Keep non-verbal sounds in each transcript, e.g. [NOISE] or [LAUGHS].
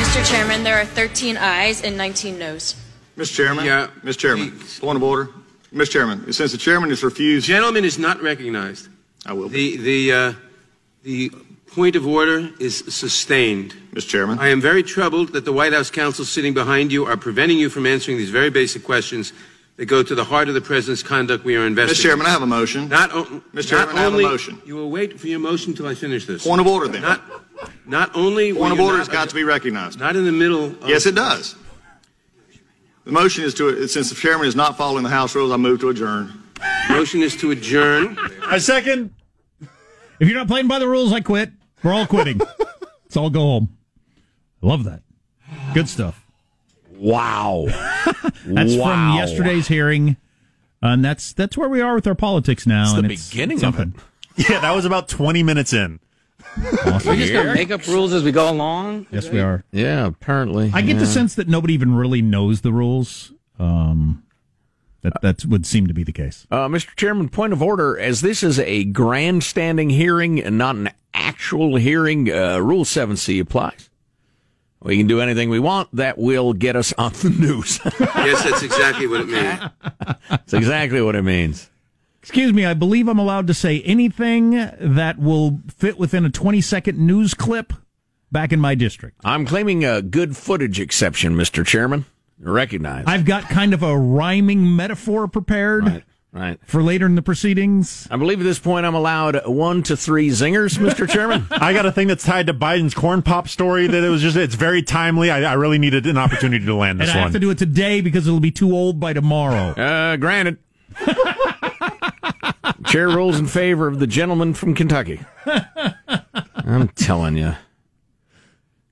Mr. Chairman, there are 13 ayes and 19 noes. Mr. Chairman? Yeah, Mr. Chairman, please. point of order. Mr. Chairman, since the chairman has refused, Gentleman is not recognized. I will be. The, the, uh, the point of order is sustained. Mr. Chairman, I am very troubled that the White House counsel sitting behind you are preventing you from answering these very basic questions that go to the heart of the president's conduct we are investigating. Mr. Chairman, I have a motion. Not, o- Mr. not Chairman, I have a motion. You will wait for your motion until I finish this. Point of order, then. Not, not only. will Point of order not- has got to be recognized. Not in the middle. Of, Yes, it does. The motion is to, since the chairman is not following the House rules, I move to adjourn. Motion is to adjourn. I second. If you're not playing by the rules, I quit. We're all quitting. Let's all go home. I love that. Good stuff. Wow. [LAUGHS] That's Wow. from yesterday's hearing. And that's that's where we are with our politics now. It's the and beginning of something. [LAUGHS] Yeah, that was about 20 minutes in. Awesome. We just gonna make up rules as we go along. Yes, we are. Yeah, apparently. I get the sense that nobody even really knows the rules. Um, that that would seem to be the case. Uh, Mr. Chairman, point of order. As this is a grandstanding hearing and not an actual hearing, uh, Rule 7C applies. We can do anything we want. That will get us on the news. [LAUGHS] yes, that's exactly what it means. That's exactly what it means. Excuse me, I believe I'm allowed to say anything that will fit within a 20 second news clip back in my district. I'm claiming a good footage exception, Mr. Chairman. Recognize. I've got kind of a rhyming metaphor prepared Right, right. for later in the proceedings. I believe at this point I'm allowed one to three zingers, Mr. Chairman. [LAUGHS] I got a thing that's tied to Biden's corn pop story that it was just, it's very timely. I, I really needed an opportunity to land And this I have one. to do it today because it'll be too old by tomorrow. Uh, granted. [LAUGHS] Chair rules in favor of the gentleman from Kentucky. [LAUGHS] I'm telling you.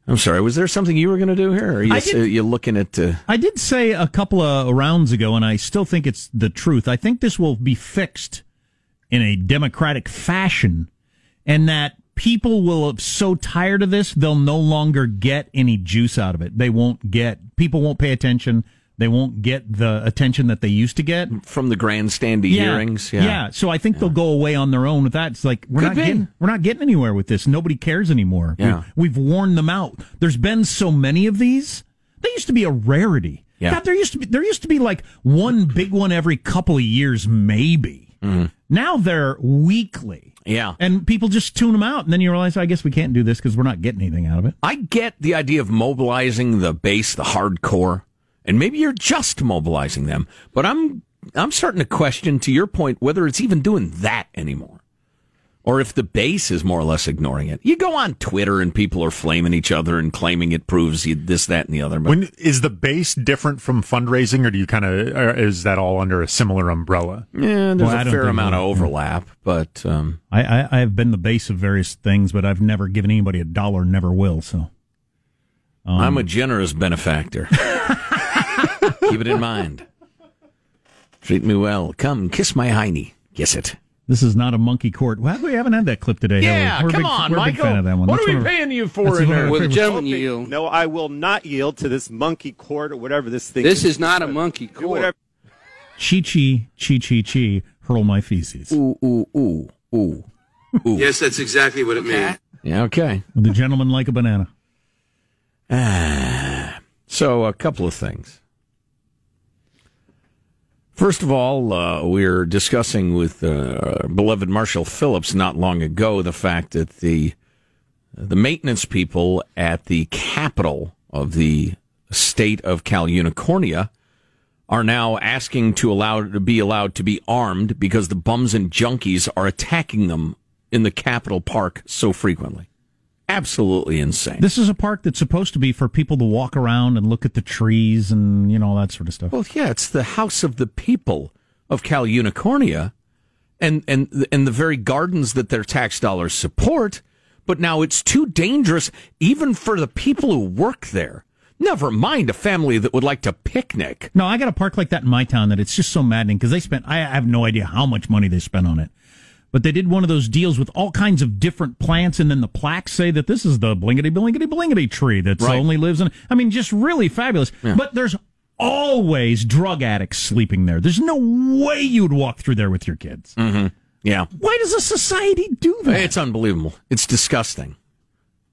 I'm sorry. Was there something you were going to do here? Or are you, did- uh, you looking at? Uh, I did say a couple of rounds ago, and I still think it's the truth. I think this will be fixed in a democratic fashion, and that people will be so tired of this they'll no longer get any juice out of it. They won't get people won't pay attention. They won't get the attention that they used to get from the grandstandy yeah, hearings. Yeah. Yeah. So I think they'll go away on their own with that. It's like we're Could not be. getting we're not getting anywhere with this. Nobody cares anymore. Yeah. We've, we've worn them out. There's been so many of these. They used to be a rarity. Yeah. God, there used to be there used to be like one big one every couple of years, maybe. Mm-hmm. Now they're weekly. Yeah. And people just tune them out, and then you realize, oh, I guess we can't do this because we're not getting anything out of it. I get the idea of mobilizing the base, the hardcore, and maybe you're just mobilizing them, but I'm I'm starting to question, to your point, whether it's even doing that anymore, or if the base is more or less ignoring it. You go on Twitter and people are flaming each other and claiming it proves you this, that, and the other. But When is the base different from fundraising, or do you kind of is that all under a similar umbrella? yeah, there's Well, I a don't fair amount of we- overlap, but um, I, I I have been the base of various things, but I've never given anybody a dollar, never will. So I'm a generous benefactor. [LAUGHS] Keep it in mind. Treat me well. Come kiss my hiney. Kiss it. this is not a monkey court. Well, we haven't had that clip today. have we? Yeah, We're come big, on, we're Michael. fan of that one. What That's are we paying you for in one of there? our Will gentleman yield? No, I will not yield to this monkey court or whatever this thing This is not a monkey Do court. whatever- Chi chi chi chi chi hurl my feces. Ooh, ooh, ooh, ooh. ooh. Yes, that's exactly what it means. Yeah, okay. Would the gentleman like a banana? Ah, So, a couple of things. First of all, uh, we were discussing with uh, beloved Marshall Phillips not long ago the fact that the the maintenance people at the capital of the state of Cal Unicornia are now asking to allow to be allowed to be armed because the bums and junkies are attacking them in the Capitol Park so frequently. Absolutely insane. This is a park that's supposed to be for people to walk around and look at the trees and you know all that sort of stuff. Well, yeah, it's the house of the people of Cal Unicornia, and and and the very gardens that their tax dollars support. But now it's too dangerous even for the people who work there. Never mind a family that would like to picnic. No, I got a park like that in my town that it's just so maddening because they spent, I have no idea how much money they spent on it. But they did one of those deals with all kinds of different plants, and then the plaques say that this is the blingity blingity blingity tree that Right. only lives in. I mean, just really fabulous. But there's always drug addicts sleeping there. There's no way you'd walk through there with your kids. Mm-hmm. Yeah, Why does a society do that? it's unbelievable. It's disgusting.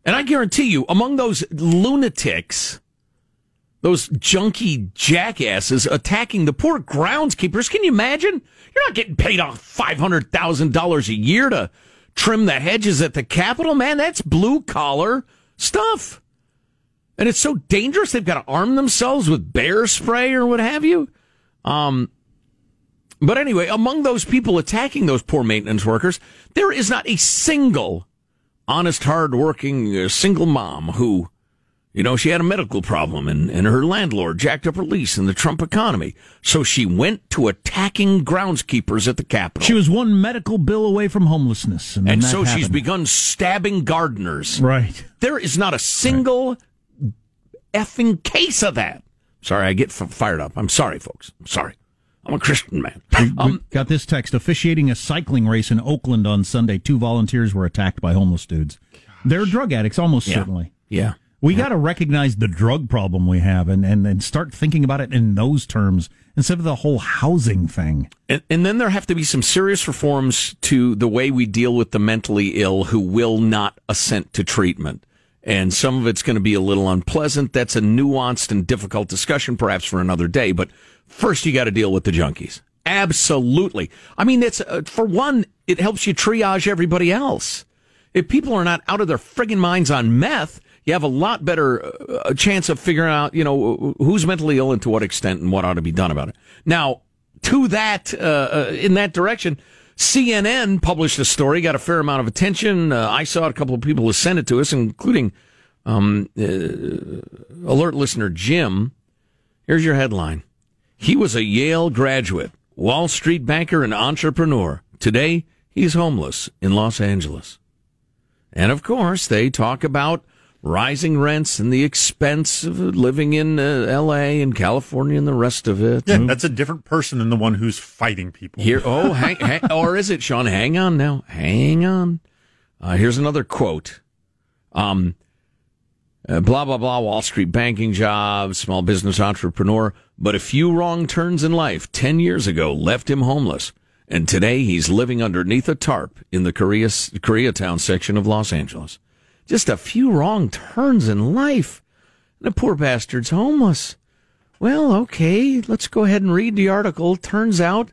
And I guarantee you, among those lunatics, those junky jackasses attacking the poor groundskeepers, can you imagine? You're not getting paid off $500,000 a year to trim the hedges at the Capitol, man. That's blue collar stuff. And it's so dangerous, they've got to arm themselves with bear spray or what have you. Um, but anyway, among those people attacking those poor maintenance workers, there is not a single honest, hard-working uh, single mom who, you know, she had a medical problem and, and her landlord jacked up her lease in the Trump economy. So she went to attacking groundskeepers at the Capitol. She was one medical bill away from homelessness. And, and so she's begun stabbing gardeners. Right. There is not a single effing case of that. Sorry, I get f- fired up. I'm sorry, folks. I'm sorry. I'm a Christian man. We Um, got this text officiating a cycling race in Oakland on Sunday. Two volunteers were attacked by homeless dudes. They're drug addicts, almost Yeah. certainly. yeah. We got to recognize the drug problem we have and, and, and start thinking about it in those terms instead of the whole housing thing. And, and then there have to be some serious reforms to the way we deal with the mentally ill who will not assent to treatment. And some of it's going to be a little unpleasant. That's a nuanced and difficult discussion, perhaps for another day. But first, you got to deal with the junkies. Absolutely. I mean, it's uh, for one, it helps you triage everybody else. If people are not out of their friggin' minds on meth, you have a lot better uh, chance of figuring out, you know, who's mentally ill and to what extent and what ought to be done about it. Now, to that, uh, uh, in that direction, CNN published a story, got a fair amount of attention. Uh, I saw it, a couple of people who sent it to us, including um, uh, alert listener Jim. Here's your headline. He was a Yale graduate, Wall Street banker, and entrepreneur. Today, he's homeless in Los Angeles. And of course, they talk about rising rents and the expense of living in uh, L.A. and California and the rest of it. Yeah, that's a different person than the one who's fighting people. Here, oh, hang, hang, [LAUGHS] or is it, Sean? Hang on now. Hang on. Uh, here's another quote. Um, uh, blah, blah, blah, Wall Street banking job, small business entrepreneur, but a few wrong turns in life 10 years ago left him homeless. And today he's living underneath a tarp in the Korea, Koreatown section of Los Angeles. Just a few wrong turns in life. The poor bastard's homeless. Well, okay, let's go ahead and read the article. Turns out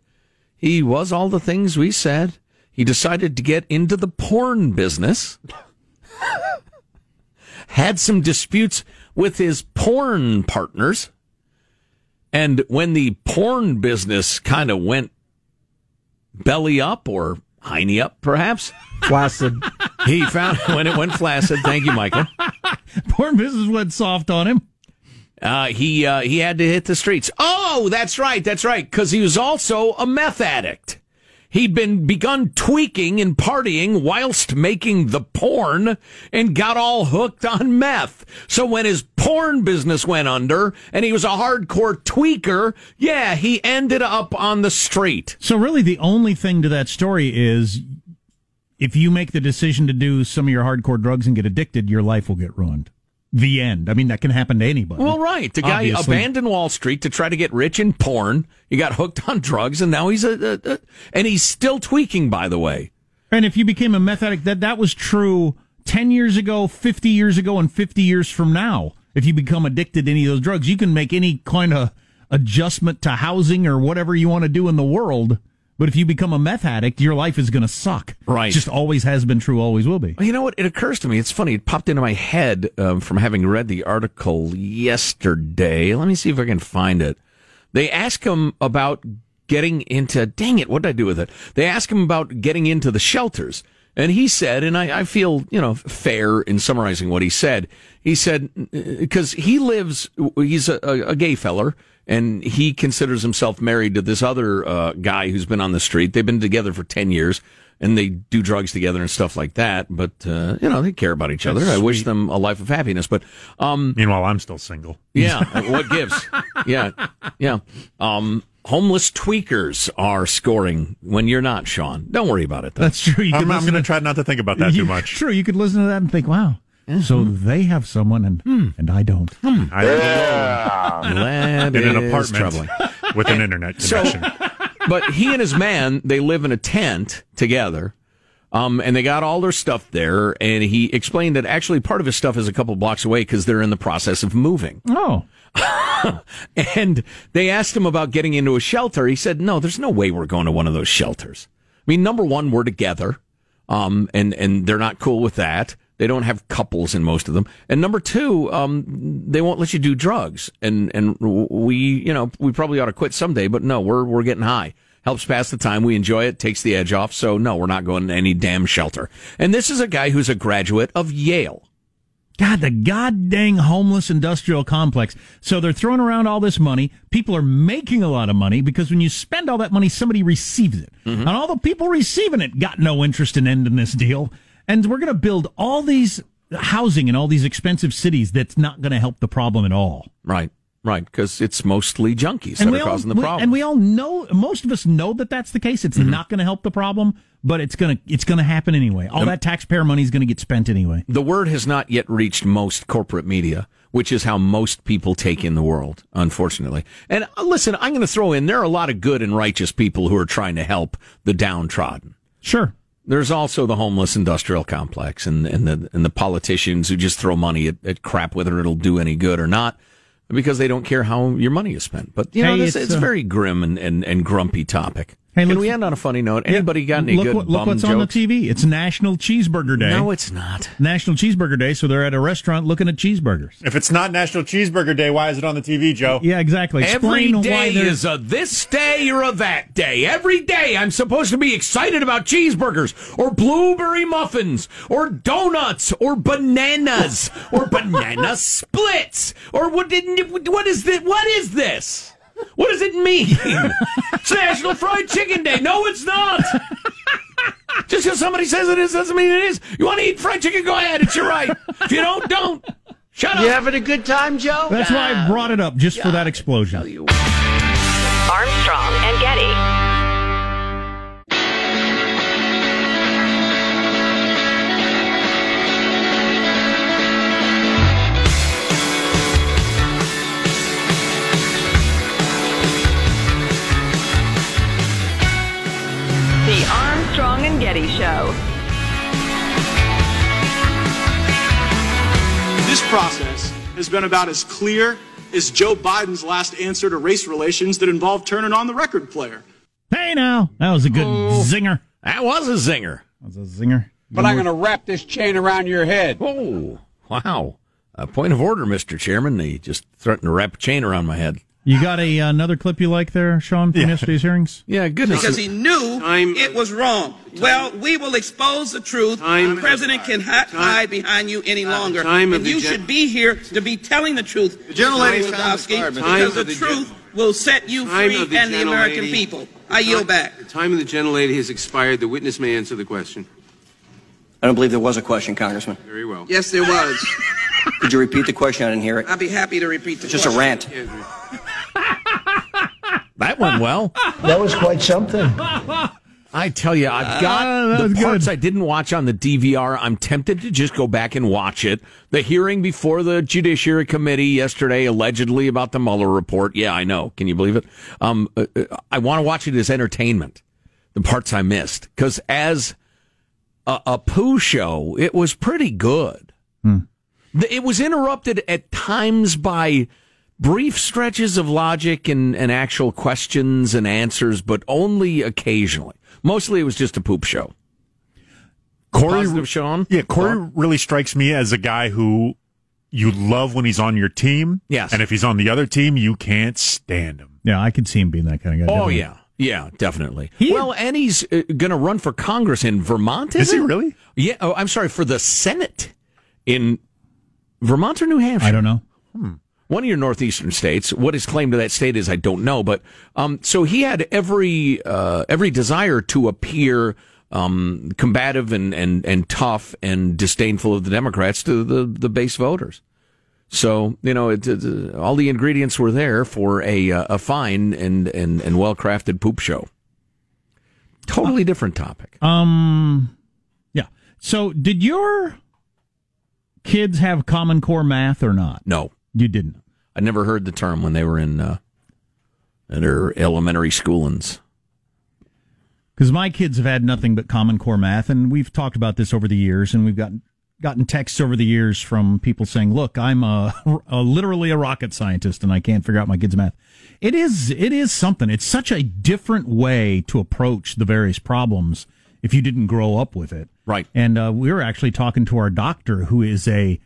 he was all the things we said. He decided to get into the porn business. [LAUGHS] Had some disputes with his porn partners. And when the porn business kind of went belly up or hiney up, perhaps, flaccid, he found [LAUGHS] when it went flaccid. Thank you, Michael. [LAUGHS] Poor Mrs. went soft on him. Uh, he uh, he had to hit the streets. Oh, that's right, that's right, because he was also a meth addict. He'd been begun tweaking and partying whilst making the porn and got all hooked on meth. So when his porn business went under and he was a hardcore tweaker, yeah, he ended up on the street. So really the only thing to that story is if you make the decision to do some of your hardcore drugs and get addicted, your life will get ruined the end. I mean, that can happen to anybody. Well, right. The guy Obviously. abandoned Wall Street to try to get rich in porn. He got hooked on drugs, and now he's a, a, a, and he's still tweaking. By the way, and if you became a meth addict, that that was true ten years ago, fifty years ago, and fifty years from now. If you become addicted to any of those drugs, you can make any kind of adjustment to housing or whatever you want to do in the world but if you become a meth addict, your life is going to suck. Right. It just always has been true, always will be. Well, you know what? It occurs to me. It's funny. It popped into my head um, from having read the article yesterday. Let me see if I can find it. They ask him about getting into, dang it, what did I do with it? They ask him about getting into the shelters. And he said, and I, I feel, you know, fair in summarizing what he said. He said, because he lives, he's a, a gay feller and he considers himself married to this other uh, guy who's been on the street. They've been together for ten years, and they do drugs together and stuff like that. But uh, you know, they care about each other. That's I sweet. wish them a life of happiness. But um, meanwhile, I'm still single. Yeah, what gives? Yeah, yeah. Um, homeless tweakers are scoring when you're not, Sean. Don't worry about it. Though. That's true. I'm, I'm going to try not to think about that [LAUGHS] you, too much. True. You could listen to that and think, wow. Mm-hmm. So they have someone and hmm. and I don't. Hmm. I yeah. [LAUGHS] in an apartment troubling. with an internet connection. So, but he and his man, they live in a tent together. Um, and they got all their stuff there, and he explained that actually part of his stuff is a couple blocks away because they're in the process of moving. Oh. [LAUGHS] and they asked him about getting into a shelter. He said, "No, there's no way we're going to one of those shelters." I mean, number one, we're together, um, and and they're not cool with that. They don't have couples in most of them. And number two, um, they won't let you do drugs. And, and we, you know, we probably ought to quit someday, but no, we're, we're getting high. Helps pass the time. We enjoy it, takes the edge off. So no, we're not going to any damn shelter. And this is a guy who's a graduate of Yale. God, the god dang homeless industrial complex. So they're throwing around all this money. People are making a lot of money because when you spend all that money, somebody receives it. Mm-hmm. And all the people receiving it got no interest in ending this deal. And we're going to build all these housing in all these expensive cities that's not going to help the problem at all. Right. Right, because it's mostly junkies and that are causing the problem. We, and we all know, most of us know that that's the case. It's mm-hmm. not going to help the problem, but it's going to it's going to happen anyway. All that taxpayer money is going to get spent anyway. The word has not yet reached most corporate media, which is how most people take in the world, unfortunately. And uh, listen, I'm going to throw in there are a lot of good and righteous people who are trying to help the downtrodden. Sure. There's also the homeless industrial complex and, and the and the politicians who just throw money at, at crap, whether it'll do any good or not, because they don't care how your money is spent. But you know, hey, it's, it's, a uh, very grim and, and, and grumpy topic. Hey, Can we end on a funny note? Anybody got any look, good look, look what's jokes? on the TV. It's National Cheeseburger Day. No, it's not. National Cheeseburger Day, so they're at a restaurant looking at cheeseburgers. If it's not National Cheeseburger Day, why is it on the TV, Joe? Yeah, exactly. Explain Every day is a this day or a that day. Every day I'm supposed to be excited about cheeseburgers or blueberry muffins or donuts or bananas or banana splits or what didn't what is this? What is this? What does it mean? it's National Fried Chicken Day. No, it's not. Just because somebody says it is doesn't mean it is. You want to eat fried chicken? Go ahead. It's your right. If you don't, don't. Shut up. You having a good time, Joe? That's why I brought it up, just for that explosion. Armstrong process has been about as clear as Joe Biden's last answer to race relations that involved turning on the record player. Hey now, that was a good Oh. zinger. That was a zinger. That was a zinger. But I'm going to wrap this chain around your head. Oh, wow. A point of order, Mr. Chairman. He just threatened to wrap a chain around my head. You got a uh, another clip you like there, Sean, from yesterday's hearings? Yeah, goodness. Because he knew it was wrong. Well, we will expose the truth. The president can hi- hide behind you any uh, longer. time and you gen- should be here to be telling the truth, the gentlelady's time Wazowski, because the the truth gen- will set you free the and the American gentlelady. people. I yield back. The time of the gentlelady has expired. The witness may answer the question. I don't believe there was a question, Congressman. Very well. Yes, there was. Could you repeat the question? I didn't hear it. I'd be happy to repeat the It's just a question. rant. That went well. [LAUGHS] That was quite something. I tell you, I've got that the parts good. I didn't watch on the DVR. I'm tempted to just go back and watch it. The hearing before the Judiciary Committee yesterday, allegedly about the Mueller report. Yeah, I know. Can you believe it? Um, uh, uh, I want to watch it as entertainment. The parts I missed, because as a, a poo show, it was pretty good. The- It was interrupted at times by brief stretches of logic and, and actual questions and answers, but only occasionally. Mostly it was just a poop show. Corey, Positive, Sean? Yeah, Corey really strikes me as a guy who you love when he's on your team. Yes. And if he's on the other team, you can't stand him. Yeah, I can see him being that kind of guy. Oh, definitely. yeah. Yeah, definitely. well, and he's uh, going to run for Congress in Vermont, is, Is he it? really? Yeah. Oh, I'm sorry, for the Senate in Vermont or New Hampshire? I don't know. One of your northeastern states. What his claim to that state is, I don't know. But um, so he had every uh, every desire to appear um, combative and, and, and tough and disdainful of the Democrats to the, the base voters. So you know, it, it, all the ingredients were there for a uh, a fine and and, and well crafted poop show. Totally different topic. Um, yeah. So, did your kids have Common Core math or not? No, You didn't. I never heard the term when they were in uh, in their elementary schoolings. Because my kids have had nothing but Common Core math, and we've talked about this over the years, and we've gotten gotten texts over the years from people saying, "Look, I'm a, a literally a rocket scientist, and I can't figure out my kids' math." It is it is something. It's such a different way to approach the various problems if you didn't grow up with it, right? And uh, we were actually talking to our doctor, who is a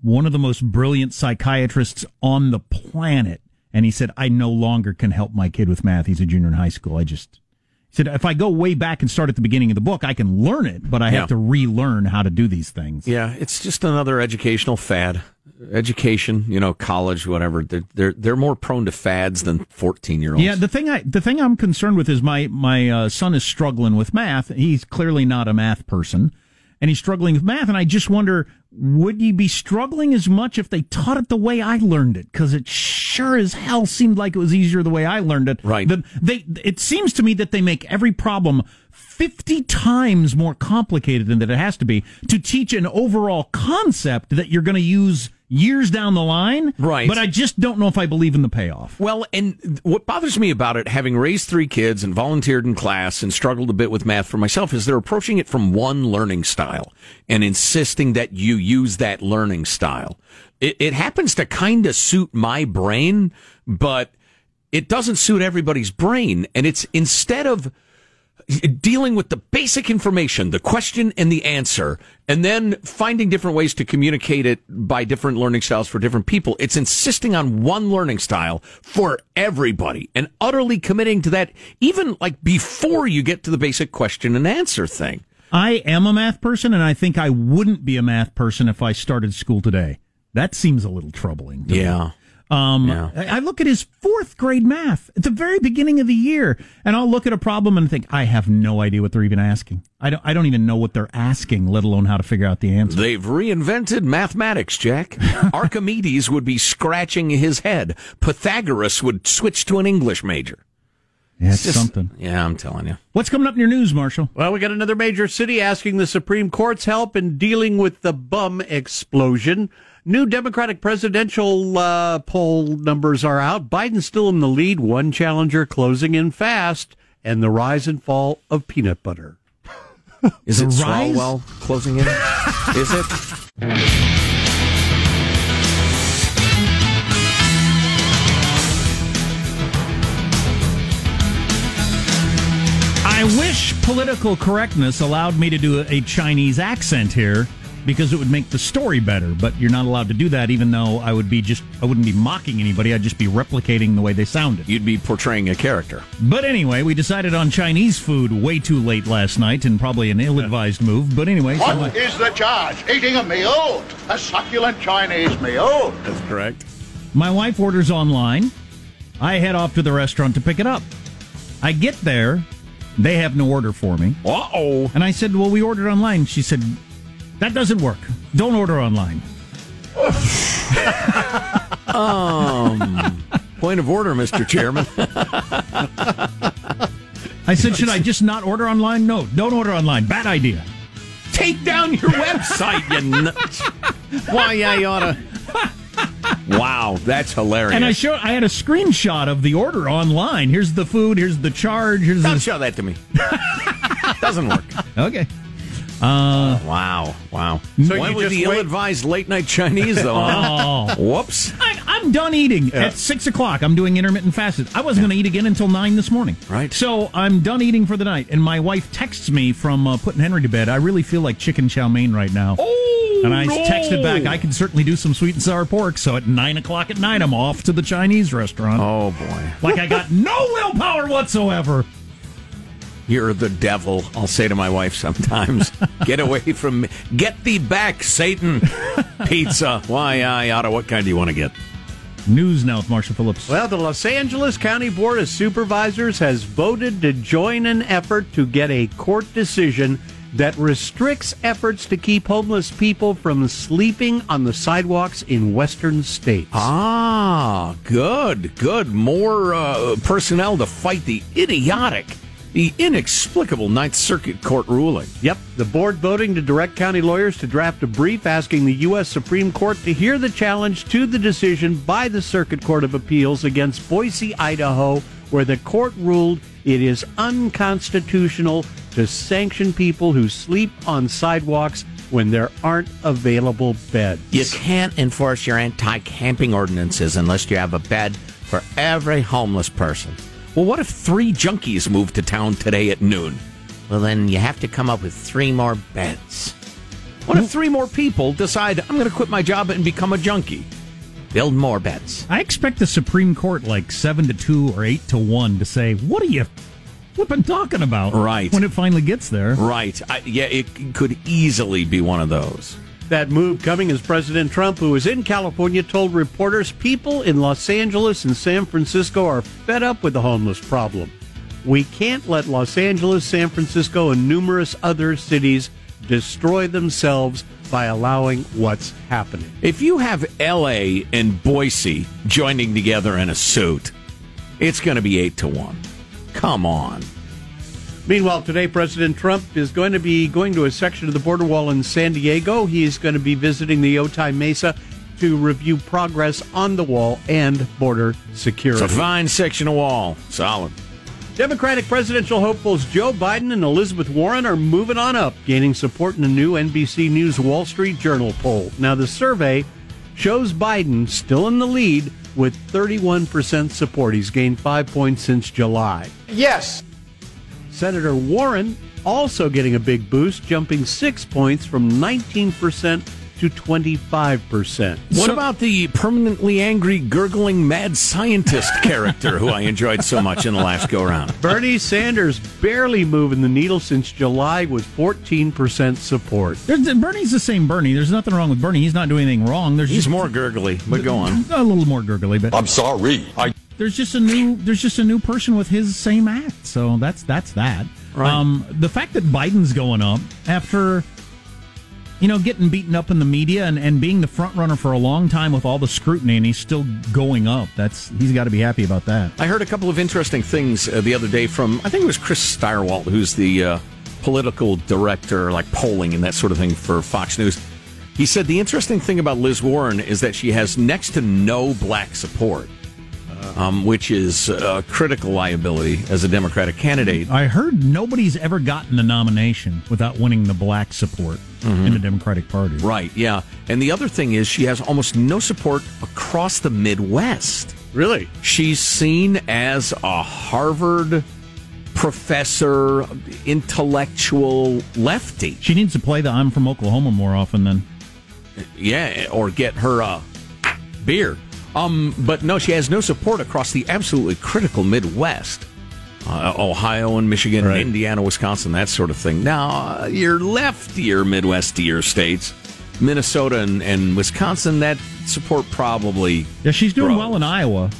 one of the most brilliant psychiatrists on the planet, and he said, "I no longer can help my kid with math. He's a junior in high school. I just." He said, if I go way back and start at the beginning of the book, I can learn it, but I Yeah. have to relearn how to do these things. Yeah, it's just another educational fad. Education, you know, college, whatever. They're they're, they're more prone to fads than fourteen year olds. Yeah, the thing I the thing I'm concerned with is my my uh, son is struggling with math. He's clearly not a math person, and he's struggling with math. And I just wonder, would he be struggling as much if they taught it the way I learned it? Because it sure as hell seemed like it was easier the way I learned it. Right. The, they it seems to me that they make every problem. 50 times more complicated than that it has to be to teach an overall concept that you're going to use years down the line. Right. But I just don't know if I believe in the payoff. Well, and what bothers me about it, having raised three kids and volunteered in class and struggled a bit with math for myself, is they're approaching it from one learning style and insisting that you use that learning style. It, it happens to kind of suit my brain, but it doesn't suit everybody's brain. And it's instead of dealing with the basic information, the question and the answer, and then finding different ways to communicate it by different learning styles for different people. It's insisting on one learning style for everybody and utterly committing to that, even like before you get to the basic question and answer thing. I am a math person, and I think I wouldn't be a math person if I started school today. That seems a little troubling. to me. Um, Yeah. I I look at his fourth grade math at the very beginning of the year, and I'll look at a problem and think, I have no idea what they're even asking. I don't, I don't even know what they're asking, let alone how to figure out the answer. They've reinvented mathematics, Jack. [LAUGHS] Archimedes would be scratching his head. Pythagoras would switch to an English major. Yeah, it's just- something. Yeah, I'm telling you. What's coming up in your news, Marshall? Well, we got another major city asking the Supreme Court's help in dealing with the bum explosion. New Democratic presidential uh, poll numbers are out. Biden's still in the lead, one challenger closing in fast, and the rise and fall of peanut butter. Is it The rise? Swalwell closing in? [LAUGHS] Is it? Political correctness allowed me to do a Chinese accent here because it would make the story better. But you're not allowed to do that, even though I would be just I wouldn't be mocking anybody. I'd just be replicating the way they sounded. You'd be portraying a character. But anyway, we decided on Chinese food way too late last night, and probably an ill-advised move. But anyway, so I- What is the charge? Eating a meal? A succulent Chinese meal? That's correct. My wife orders online. I head off to the restaurant to pick it up. I get there. They have no order for me. Uh oh. And I said, Well, we ordered online. She said, That doesn't work. Don't order online. [LAUGHS] Um, point of order, Mr. Chairman. I said, Should I just not order online? No, don't order online. Bad idea. Take down your website, you [LAUGHS] nuts. Why, I oughta. Wow, that's hilarious. And I showed I had a screenshot of the order online. Here's the food, here's the charge, here's Don't the show that to me. [LAUGHS] Doesn't work. Okay. Uh, wow, wow. So when was the wait- ill-advised late night Chinese though? huh? Oh. Whoops. I, I'm done eating Yeah. at six o'clock. I'm doing intermittent fasting. I wasn't going to eat again until nine this morning. Right. So I'm done eating for the night. And my wife texts me from uh, putting Henry to bed. I really feel like chicken chow mein right now. Oh, and I no. texted back, I can certainly do some sweet and sour pork. So at nine o'clock at night, I'm off to the Chinese restaurant. Oh boy. Like I got no willpower whatsoever. You're the devil, I'll say to my wife sometimes. [LAUGHS] Get away from me. Get thee back, Satan. [LAUGHS] Pizza. Why, I oughta. What kind do you want to get? News now with Marshall Phillips. Well, the Los Angeles County Board of Supervisors has voted to join an effort to get a court decision that restricts efforts to keep homeless people from sleeping on the sidewalks in western states. Ah, good, good. More uh, personnel to fight the idiotic, the inexplicable Ninth Circuit Court ruling. Yep, the board voting to direct county lawyers to draft a brief asking the U.S. Supreme Court to hear the challenge to the decision by the Circuit Court of Appeals against Boise, Idaho, where the court ruled it is unconstitutional to sanction people who sleep on sidewalks when there aren't available beds. You can't enforce your anti camping ordinances unless you have a bed for every homeless person. Well, what if three junkies moved to town today at noon? Well, then you have to come up with three more beds. What if three more people decide, I'm going to quit my job and become a junkie? Build more beds. I expect the Supreme Court like seven to two or eight to one to say, "What are you flipping talking about?" Right. when it finally gets there. Right. I, yeah, it could easily be one of those. That move coming as President Trump, who was in California, told reporters people in Los Angeles and San Francisco are fed up with the homeless problem. We can't let Los Angeles, San Francisco, and numerous other cities destroy themselves by allowing what's happening. If you have L.A. and Boise joining together in a suit, it's going to be eight to one. Come on. Meanwhile, today President Trump is going to be going to a section of the border wall in San Diego. He's going to be visiting the Otay Mesa to review progress on the wall and border security. It's a fine section of wall. Solid. Democratic presidential hopefuls Joe Biden and Elizabeth Warren are moving on up, gaining support in a new NBC News Wall Street Journal poll. Now, the survey shows Biden still in the lead with 31% support. He's gained five points since July. Yes. Senator Warren also getting a big boost, jumping six points from 19% to 25%. What about the permanently angry, gurgling, mad scientist character who I enjoyed so much in the last go round? Bernie Sanders barely moving the needle since July with 14% support. There's, Bernie's the same Bernie. There's nothing wrong with Bernie. He's not doing anything wrong. There's He's just more gurgly, but go on. a little more gurgly, but I'm sorry. I there's just a new there's just a new person with his same act. So that's that's that. Right. Um, the fact that Biden's going up after you know getting beaten up in the media and, and being the front runner for a long time with all the scrutiny and he's still going up. That's he's got to be happy about that. I heard a couple of interesting things uh, the other day from, I think it was Chris Stirewalt, who's the uh, political director, like polling and that sort of thing for Fox News. He said the interesting thing about Liz Warren is that she has next to no black support, um, which is a critical liability as a Democratic candidate. I heard nobody's ever gotten the nomination without winning the black support in the Democratic Party. Right, yeah. And the other thing is she has almost no support across the Midwest. Really? She's seen as a Harvard professor, intellectual lefty. She needs to play the I'm from Oklahoma more often then. Yeah, or get her uh, beer. Um, but no, she has no support across the absolutely critical Midwest. Uh, Ohio and Michigan Right. and Indiana, Wisconsin, that sort of thing. Now, uh, your leftier Midwestier states, Minnesota and, and Wisconsin, that support probably. Yeah, she's doing grows. well in Iowa.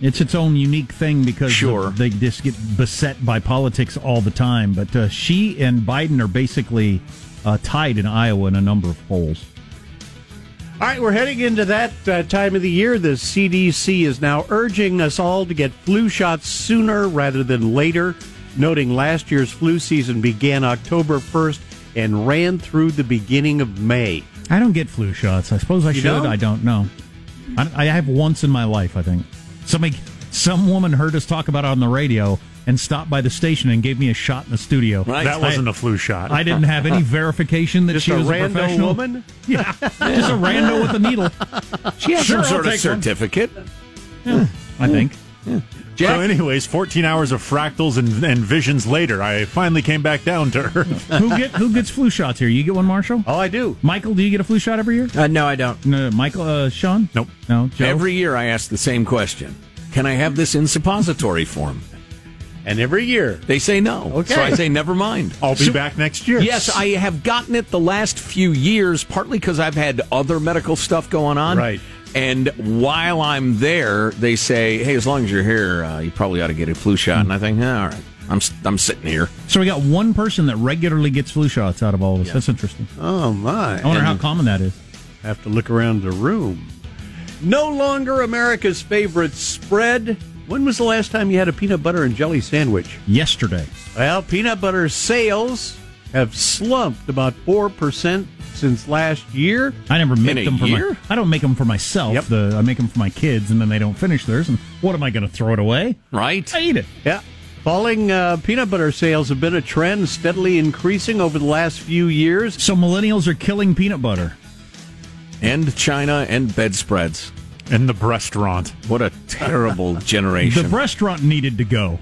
It's its own unique thing because Sure. they just get beset by politics all the time. But uh, she and Biden are basically uh, tied in Iowa in a number of polls. All right, we're heading into that uh, time of the year. The CDC is now urging us all to get flu shots sooner rather than later, noting last year's flu season began October 1st and ran through the beginning of May. I don't get flu shots. I suppose I should. don't? I don't know. I, I have once in my life. I think somebody, some woman heard us talk about it on the radio and stopped by the station and gave me a shot in the studio. That wasn't a flu shot. I didn't have any [LAUGHS] verification that Just she a was a professional woman? [LAUGHS] Yeah, just a rando with a needle. [LAUGHS] She has Sure, some sort of take one. certificate. I think. So, anyways, 14 hours of fractals and, and visions later, I finally came back down to earth. who get who gets flu shots here? You get one, Marshall? Oh, I do. Michael, do you get a flu shot every year? Uh, no, I don't. No, Michael, uh, Sean? Nope. No, Joe. Every year I ask the same question Can I have this in suppository form? And every year. They say no. Okay. So I say, never mind. I'll be So- back next year. Yes, I have gotten it the last few years, partly because I've had other medical stuff going on. Right. And while I'm there, they say, hey, as long as you're here, uh, you probably ought to get a flu shot. And I think, yeah, all right, I'm, s- I'm sitting here. So we got one person that regularly gets flu shots out of all of us. That's interesting. Oh, my. I wonder how common that is. Have to look around the room. No longer America's favorite spread. When was the last time you had a peanut butter and jelly sandwich? Yesterday. Well, peanut butter sales have slumped about 4% since last year. I never make them for year? my. I don't make them for myself. Yep. The, I make them for my kids, and then they don't finish theirs. And what am I going to throw it away? Right? I eat it. Yeah. Falling uh, peanut butter sales have been a trend steadily increasing over the last few years. So millennials are killing peanut butter. And China and bedspreads. In the restaurant. What a terrible [LAUGHS] generation. The restaurant needed to go.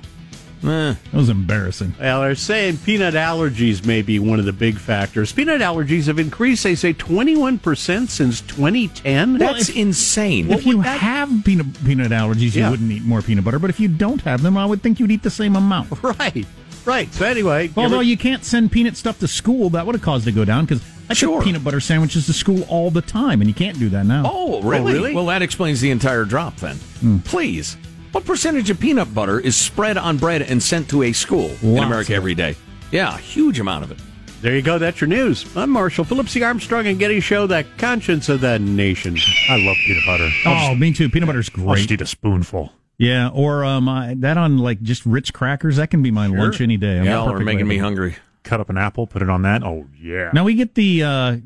Eh. That was embarrassing. Well, they're saying peanut allergies may be one of the big factors. Peanut allergies have increased, they say, 21% since 2010. That's if- insane. If you have peanut peanut allergies, you wouldn't eat more peanut butter. But if you don't have them, I would think you'd eat the same amount. [LAUGHS] right. Right. So, anyway, Although it- you can't send peanut stuff to school, that would have caused it to go down because I Sure. took peanut butter sandwiches to school all the time, and you can't do that now. Oh, really? really? Well, that explains the entire drop then. Please. What percentage of peanut butter is spread on bread and sent to a school in America every day? Yeah, a huge amount of it. there you go. That's your news. I'm Marshall Phillips, the Armstrong and Getty Show, the conscience of the nation. I love peanut butter. I'll Oh, me too. Peanut butter's just, I'll just eat a spoonful. Yeah, or um, I, that on like just Ritz crackers. That can be my lunch any day. I'm Yeah, not are perfect making me hungry. Cut up an apple, put it on that. Oh, yeah. Now we get the uh,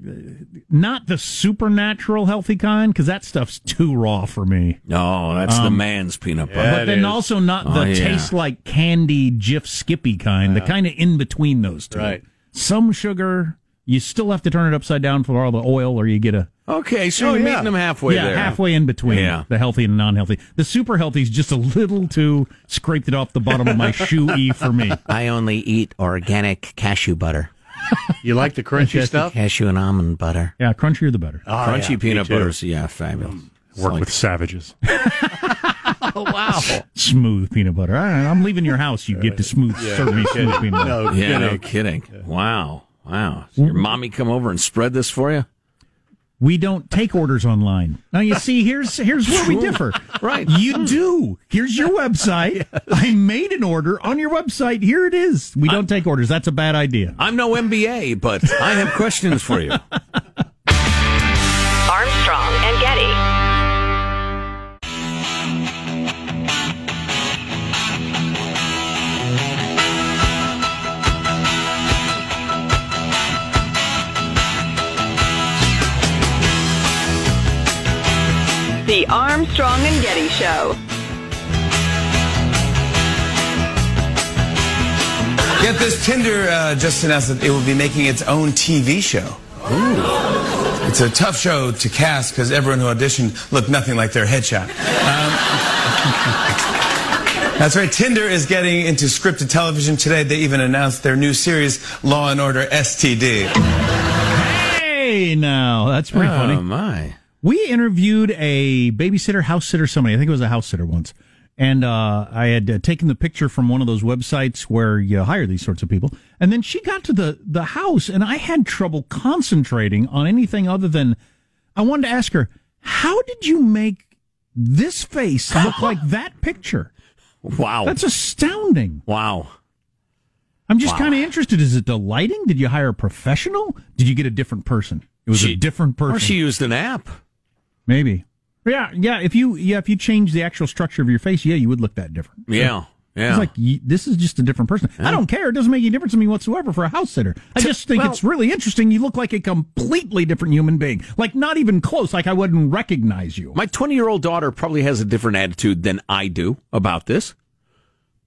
not the supernatural healthy kind because that stuff's too raw for me. No, that's the Um, man's peanut butter. Yeah, but then is. also not the Oh, yeah. taste like candy Jif Skippy kind, the kind of in between those two. Right. Some sugar, you still have to turn it upside down for all the oil, or you get a Okay, so Oh, you're yeah. meeting them halfway yeah there. halfway in between. Yeah. the healthy and non-healthy. The super healthy is just a little too scraped it off the bottom of my shoe e for me. [LAUGHS] I only eat organic cashew butter. [LAUGHS] You like the crunchy stuff? Cashew and almond butter. Yeah, crunchier the better. Oh, Crunchy yeah, peanut butter, yeah, fabulous. Work with savages. [LAUGHS] Oh, wow. Smooth peanut butter. All right, I'm leaving your house. You get to smooth serve me smooth peanut butter. No, Yeah, no kidding. kidding. Wow, wow. So your mommy come over and spread this for you? We don't take orders online. Now you see, here's here's where we differ. Right. You do. Here's your website. [LAUGHS] I made an order on your website. Here it is. We don't take orders. That's a bad idea. I'm no MBA, but I have questions for you. [LAUGHS] Armstrong and Getty. Armstrong and Getty Show. Get this Tinder uh, just announced that it will be making its own TV show. Ooh. It's a tough show to cast because everyone who auditioned looked nothing like their headshot. Um, [LAUGHS] That's right. Tinder is getting into scripted television today. They even announced their new series, Law and Order STD. Hey, now that's pretty Oh, funny. Oh my. We interviewed a babysitter, house sitter, somebody. I think it was a house sitter once. And uh, I had uh, taken the picture from one of those websites where you hire these sorts of people. And then she got to the, the house, and I had trouble concentrating on anything other than I wanted to ask her, How did you make this face look [LAUGHS] like that picture? Wow. That's astounding. Wow. I'm just Wow. kind of interested. Is it the lighting? Did you hire a professional? Did you get a different person? It was a different person. Or she used an app. Maybe. Yeah, yeah. If you yeah, if you change the actual structure of your face, yeah, you would look that different. Yeah, yeah. It's like this is just a different person. I don't care. It doesn't make any difference to me whatsoever for a house sitter. I just think well- it's really interesting. You look like a completely different human being. Like not even close. Like I wouldn't recognize you. My 20 year old daughter probably has a different attitude than I do about this.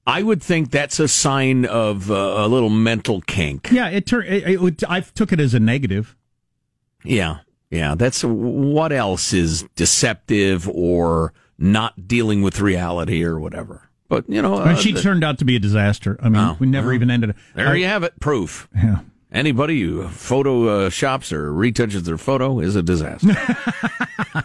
I would think that's a sign of uh, a little mental kink. Yeah, it turned. It, it, would- I took it as a negative. Yeah. Yeah. That's what else is deceptive or not dealing with reality or whatever. But, you know, uh, she the- turned out to be a disaster. I mean, Oh, we never well, even ended. there I- you have it. Proof. Yeah. Anybody who photo uh, shops or retouches their photo is a disaster.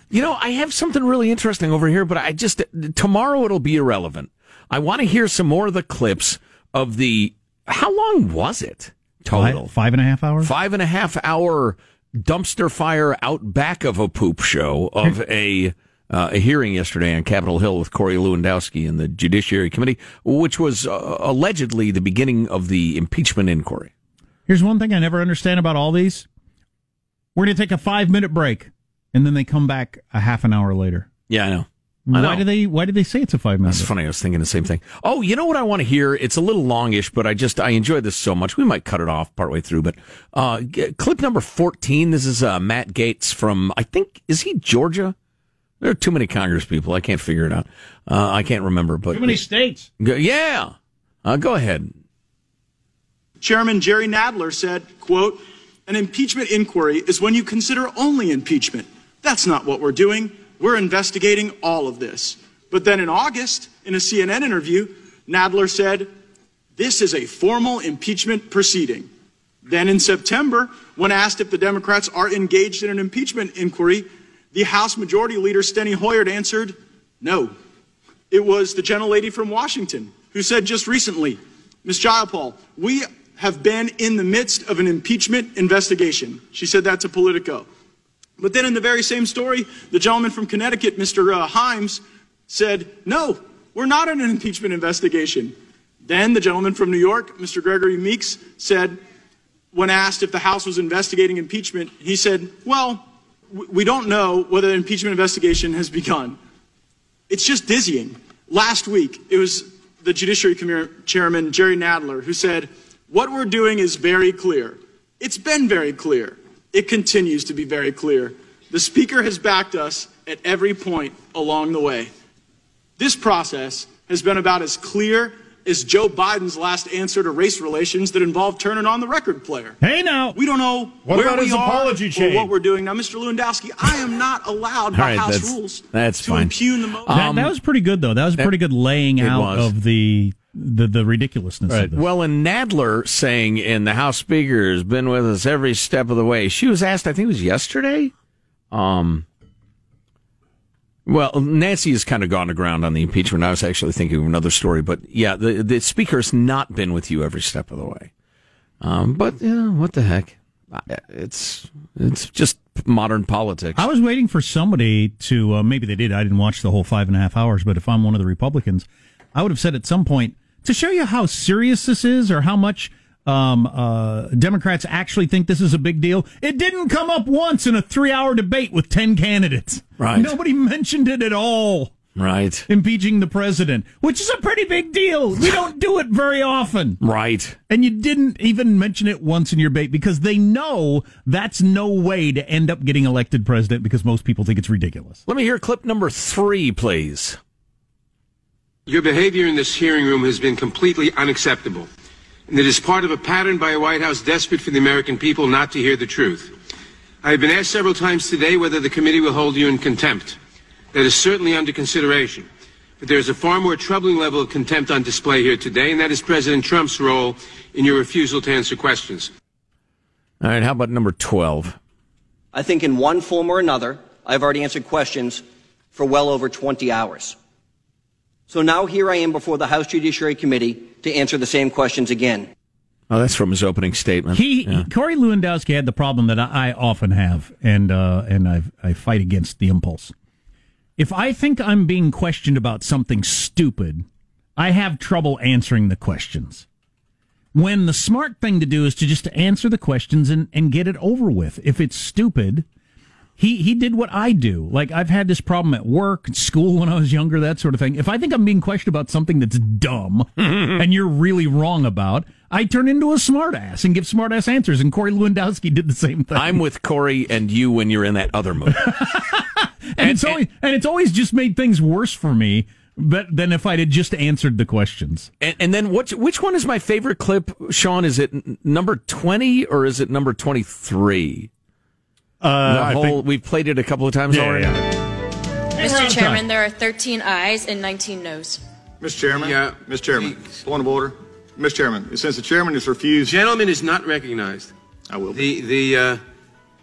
[LAUGHS] you know, I have something really interesting over here, but I just tomorrow it'll be irrelevant. I want to hear some more of the clips of the. How long was it total? Five, five and a half hours. Five and a half hour dumpster fire out back of a poop show of [LAUGHS] a. Uh, a hearing yesterday on Capitol Hill with Corey Lewandowski and the Judiciary Committee, which was uh, allegedly the beginning of the impeachment inquiry. Here's one thing I never understand about all these. We're going to take a five minute break, and then they come back a half an hour later. Yeah, I know. I Why know. do they? Why do they say it's a five minute? That's funny. I was thinking the same thing. Oh, you know what I want to hear? It's a little longish, but I just I enjoy this so much. We might cut it off partway through, but uh, g- clip number fourteen. This is uh, Matt Gaetz from I think is he Georgia? There are too many Congress people. I can't figure it out. Uh, I can't remember, but Too many states. Go- yeah, uh, go ahead. Chairman Jerry Nadler said, quote, an impeachment inquiry is when you consider only impeachment. That's not what we're doing. We're investigating all of this. But then in August, in a CNN interview, Nadler said, this is a formal impeachment proceeding. Then in September, when asked if the Democrats are engaged in an impeachment inquiry, the House Majority Leader Steny Hoyer answered, no. It was the gentlelady from Washington who said just recently, Ms. Jayapal, we have been in the midst of an impeachment investigation. She said that to Politico. But then in the very same story, the gentleman from Connecticut, Mr. Uh, Himes, said, no, we're not in an impeachment investigation. Then the gentleman from New York, Mr. Gregory Meeks, said, when asked if the House was investigating impeachment, he said, well, we don't know whether the impeachment investigation has begun. It's just dizzying. Last week, it was the Judiciary Commi- Chairman, Jerry Nadler, who said, What we're doing is very clear. It's been very clear. It continues to be very clear. The Speaker has backed us at every point along the way. This process has been about as clear as Joe Biden's last answer to race relations that involved turning on the record player. Hey now, we don't know What where about we his are apology or chain? what we're doing. Now, Mr. Lewandowski, I am not allowed by right, House that's rules that's to fine. impugn the motion. that, that um, was pretty good though. That was that- pretty good laying out was. of the the, the ridiculousness of this. Well, and Nadler saying, in the House Speaker has been with us every step of the way. She was asked, I think it was yesterday. Um, well, Nancy has kind of gone to ground on the impeachment. I was actually thinking of another story, but yeah, the the Speaker has not been with you every step of the way. Um, but yeah, what the heck? It's it's just modern politics. I was waiting for somebody to uh, maybe they did. I didn't watch the whole five and a half hours, but if I'm one of the Republicans, I would have said at some point to show you how serious this is or how much um, uh, Democrats actually think this is a big deal. It didn't come up once in a three-hour debate with ten candidates. Right. Nobody mentioned it at all. Right. Impeaching the president, which is a pretty big deal. We don't do it very often. Right. And you didn't even mention it once in your debate because they know that's no way to end up getting elected president because most people think it's ridiculous. Let me hear clip number three, please. Your behavior in this hearing room has been completely unacceptable. And it is part of a pattern by a White House desperate for the American people not to hear the truth. I have been asked several times today whether the committee will hold you in contempt. That is certainly under consideration. But there's a far more troubling level of contempt on display here today, and that is President Trump's role in your refusal to answer questions. All right, how about number 12? I think in one form or another, I've already answered questions for well over 20 hours. So now here I am before the House Judiciary Committee to answer the same questions again. Oh, that's from his opening statement. He, yeah. Corey Lewandowski had the problem that I often have, and uh, and I I fight against the impulse. If I think I'm being questioned about something stupid, I have trouble answering the questions. When the smart thing to do is to just answer the questions and, and get it over with. If it's stupid, he he did what I do. Like I've had this problem at work, school when I was younger, that sort of thing. If I think I'm being questioned about something that's dumb [LAUGHS] and you're really wrong about, I turn into a smartass and give smartass answers. And Corey Lewandowski did the same thing. I'm with Corey and you when you're in that other mood. and, [LAUGHS] and, it's always and it's always just made things worse for me. But then if I'd just answered the questions. And, and then what? Which one is my favorite clip, Sean? Is it number twenty or is it number twenty three? Uh, whole, think, we've played it a couple of times yeah, already. Yeah. Mr. Chairman, there are 13 ayes and 19 noes. Mr. Chairman? Yeah. Mr. Chairman, point of order. Mr. Chairman, since the chairman has refused. Gentleman is not recognized. I will. The, the, uh,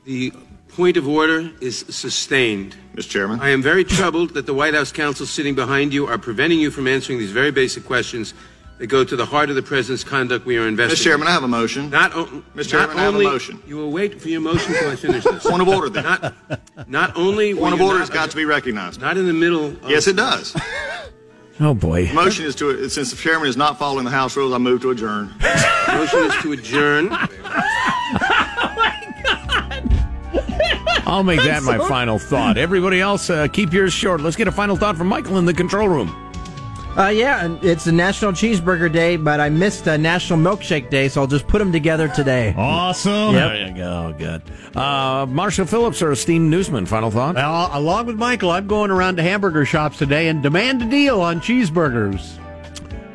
the point of order is sustained. Mr. Chairman. I am very troubled that the White House counsel sitting behind you are preventing you from answering these very basic questions that go to the heart of the president's conduct we are investigating. Mr. Chairman, I have a motion. Not, o- Mr. Chairman, not I have a only, motion. You will wait for your motion until I finish this. [LAUGHS] Point of order, then. Not, not only Point of order not- has got to be recognized. Not in the middle. Of, Yes, it does. [LAUGHS] Oh boy. The motion is to, since the chairman is not following the House rules, I move to adjourn. [LAUGHS] motion is to adjourn. Oh my God. I'll make that my final thought. Everybody else, uh, keep yours short. Let's get a final thought from Michael in the control room. Uh, yeah, it's a National Cheeseburger Day, but I missed a National Milkshake Day, so I'll just put them together today. Awesome. Yep. There you go. Good. Uh, Marshall Phillips, our esteemed newsman, final thought? Well, along with Michael, I'm going around to hamburger shops today and demand a deal on cheeseburgers.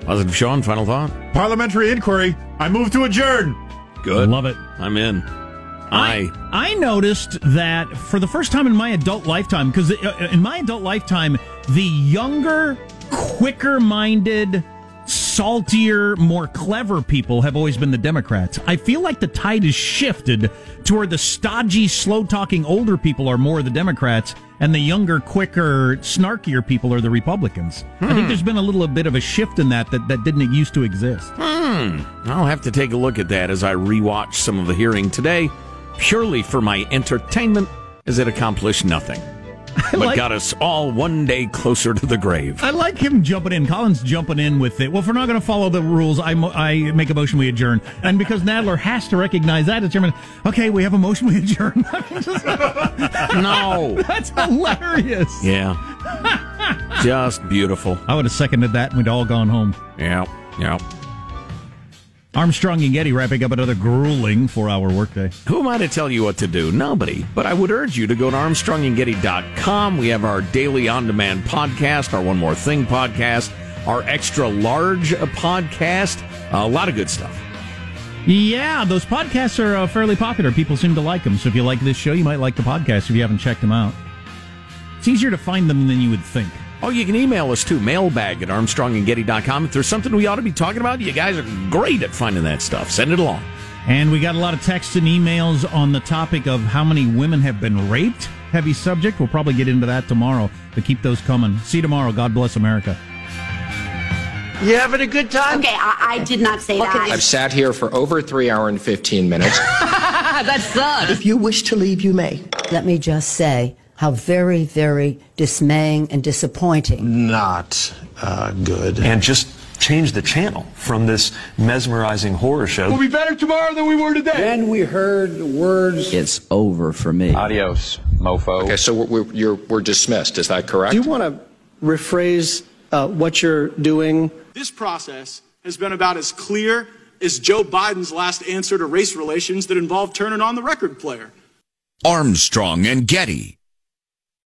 Positive Sean, final thought? Parliamentary inquiry. I move to adjourn. Good. Love it. I'm in. I. I noticed that for the first time in my adult lifetime, because in my adult lifetime, the younger, quicker minded, saltier, more clever people have always been the Democrats. I feel like the tide has shifted to where the stodgy, slow talking older people are more the Democrats and the younger, quicker, snarkier people are the Republicans. I think there's been a little bit of a shift in that that, that didn't used to exist. Hmm. I'll have to take a look at that as I rewatch some of the hearing today, purely for my entertainment, as it accomplished nothing. But like- got us all one day closer to the grave. I like him jumping in. Collins jumping in with it. Well, if we're not going to follow the rules, I, mo- I make a motion we adjourn. And because Nadler has to recognize that, it's Chairman. Okay, we have a motion we adjourn. [LAUGHS] [LAUGHS] no, that's hilarious. Yeah. [LAUGHS] Just beautiful. I would have seconded that, and we'd all gone home. Yeah, yeah. Armstrong and Getty wrapping up another grueling four-hour workday. Who am I to tell you what to do? Nobody. But I would urge you to go to ArmstrongandGetty.com. We have our daily on-demand podcast, our One More Thing podcast, our extra large podcast. a lot of good stuff. Yeah, those podcasts are uh, fairly popular. People seem to like them. So if you like this show, you might like the podcast if you haven't checked them out. It's easier to find them than you would think. Oh, you can email us too, mailbag at armstrongandgetty.com. If there's something we ought to be talking about, you guys are great at finding that stuff. Send it along. And we got a lot of texts and emails on the topic of how many women have been raped. Heavy subject. We'll probably get into that tomorrow, but keep those coming. See you tomorrow. God bless America. You having a good time? Okay, I, I did not say Look at that. I've sat here for over three hour and 15 minutes. [LAUGHS] That's sucks. If you wish to leave, you may. Let me just say how very, very dismaying and disappointing. Not uh, good. And just change the channel from this mesmerizing horror show. We'll be better tomorrow than we were today. Then we heard the words. It's over for me. Adios, mofo. Okay, so we're, we're, you're, we're dismissed. Is that correct? Do you want to rephrase uh, what you're doing? This process has been about as clear as Joe Biden's last answer to race relations that involved turning on the record player. Armstrong and Getty.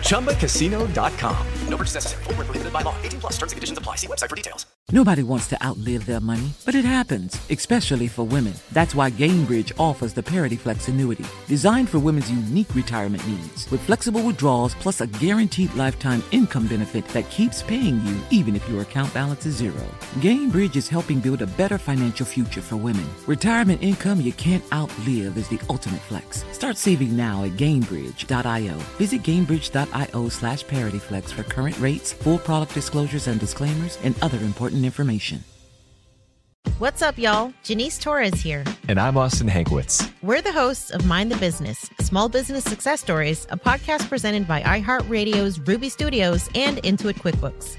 ChumbaCasino.com. No purchase necessary. Full prohibited by law. 18 plus terms and conditions apply. See website for details. Nobody wants to outlive their money, but it happens, especially for women. That's why Gainbridge offers the Parity Flex annuity, designed for women's unique retirement needs, with flexible withdrawals plus a guaranteed lifetime income benefit that keeps paying you even if your account balance is zero. Gainbridge is helping build a better financial future for women. Retirement income you can't outlive is the ultimate flex. Start saving now at Gainbridge.io. Visit Gainbridge.io slash ParityFlex for current rates, full product disclosures and disclaimers, and other important information. What's up, y'all? Janice Torres here. And I'm Austin Hankwitz. We're the hosts of Mind the Business Small Business Success Stories, a podcast presented by iHeartRadio's Ruby Studios and Intuit QuickBooks.